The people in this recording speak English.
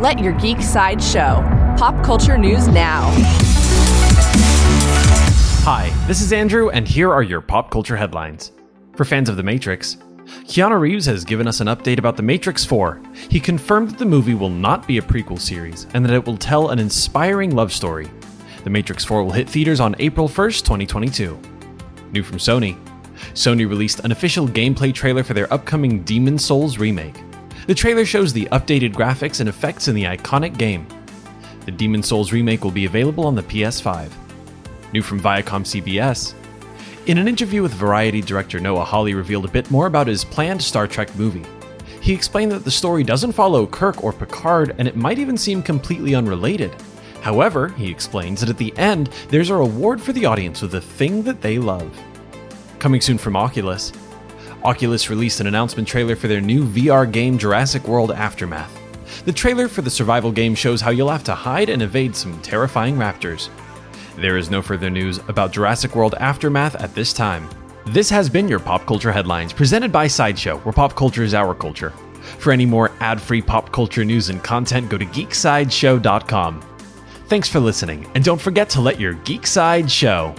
Let your geek side show. Pop culture news now. Hi, this is Andrew, and here are your pop culture headlines. For fans of The Matrix, Keanu Reeves has given us an update about The Matrix 4. He confirmed that the movie will not be a prequel series and that it will tell an inspiring love story. The Matrix 4 will hit theaters on April 1st, 2022. New from Sony Sony released an official gameplay trailer for their upcoming Demon's Souls remake. The trailer shows the updated graphics and effects in the iconic game. The Demon's Souls remake will be available on the PS5. New from Viacom CBS. In an interview with Variety director Noah Hawley revealed a bit more about his planned Star Trek movie. He explained that the story doesn't follow Kirk or Picard, and it might even seem completely unrelated. However, he explains that at the end, there's a reward for the audience with the thing that they love. Coming soon from Oculus. Oculus released an announcement trailer for their new VR game Jurassic World Aftermath. The trailer for the survival game shows how you'll have to hide and evade some terrifying raptors. There is no further news about Jurassic World Aftermath at this time. This has been your Pop Culture Headlines, presented by Sideshow, where pop culture is our culture. For any more ad free pop culture news and content, go to geeksideshow.com. Thanks for listening, and don't forget to let your geek side show.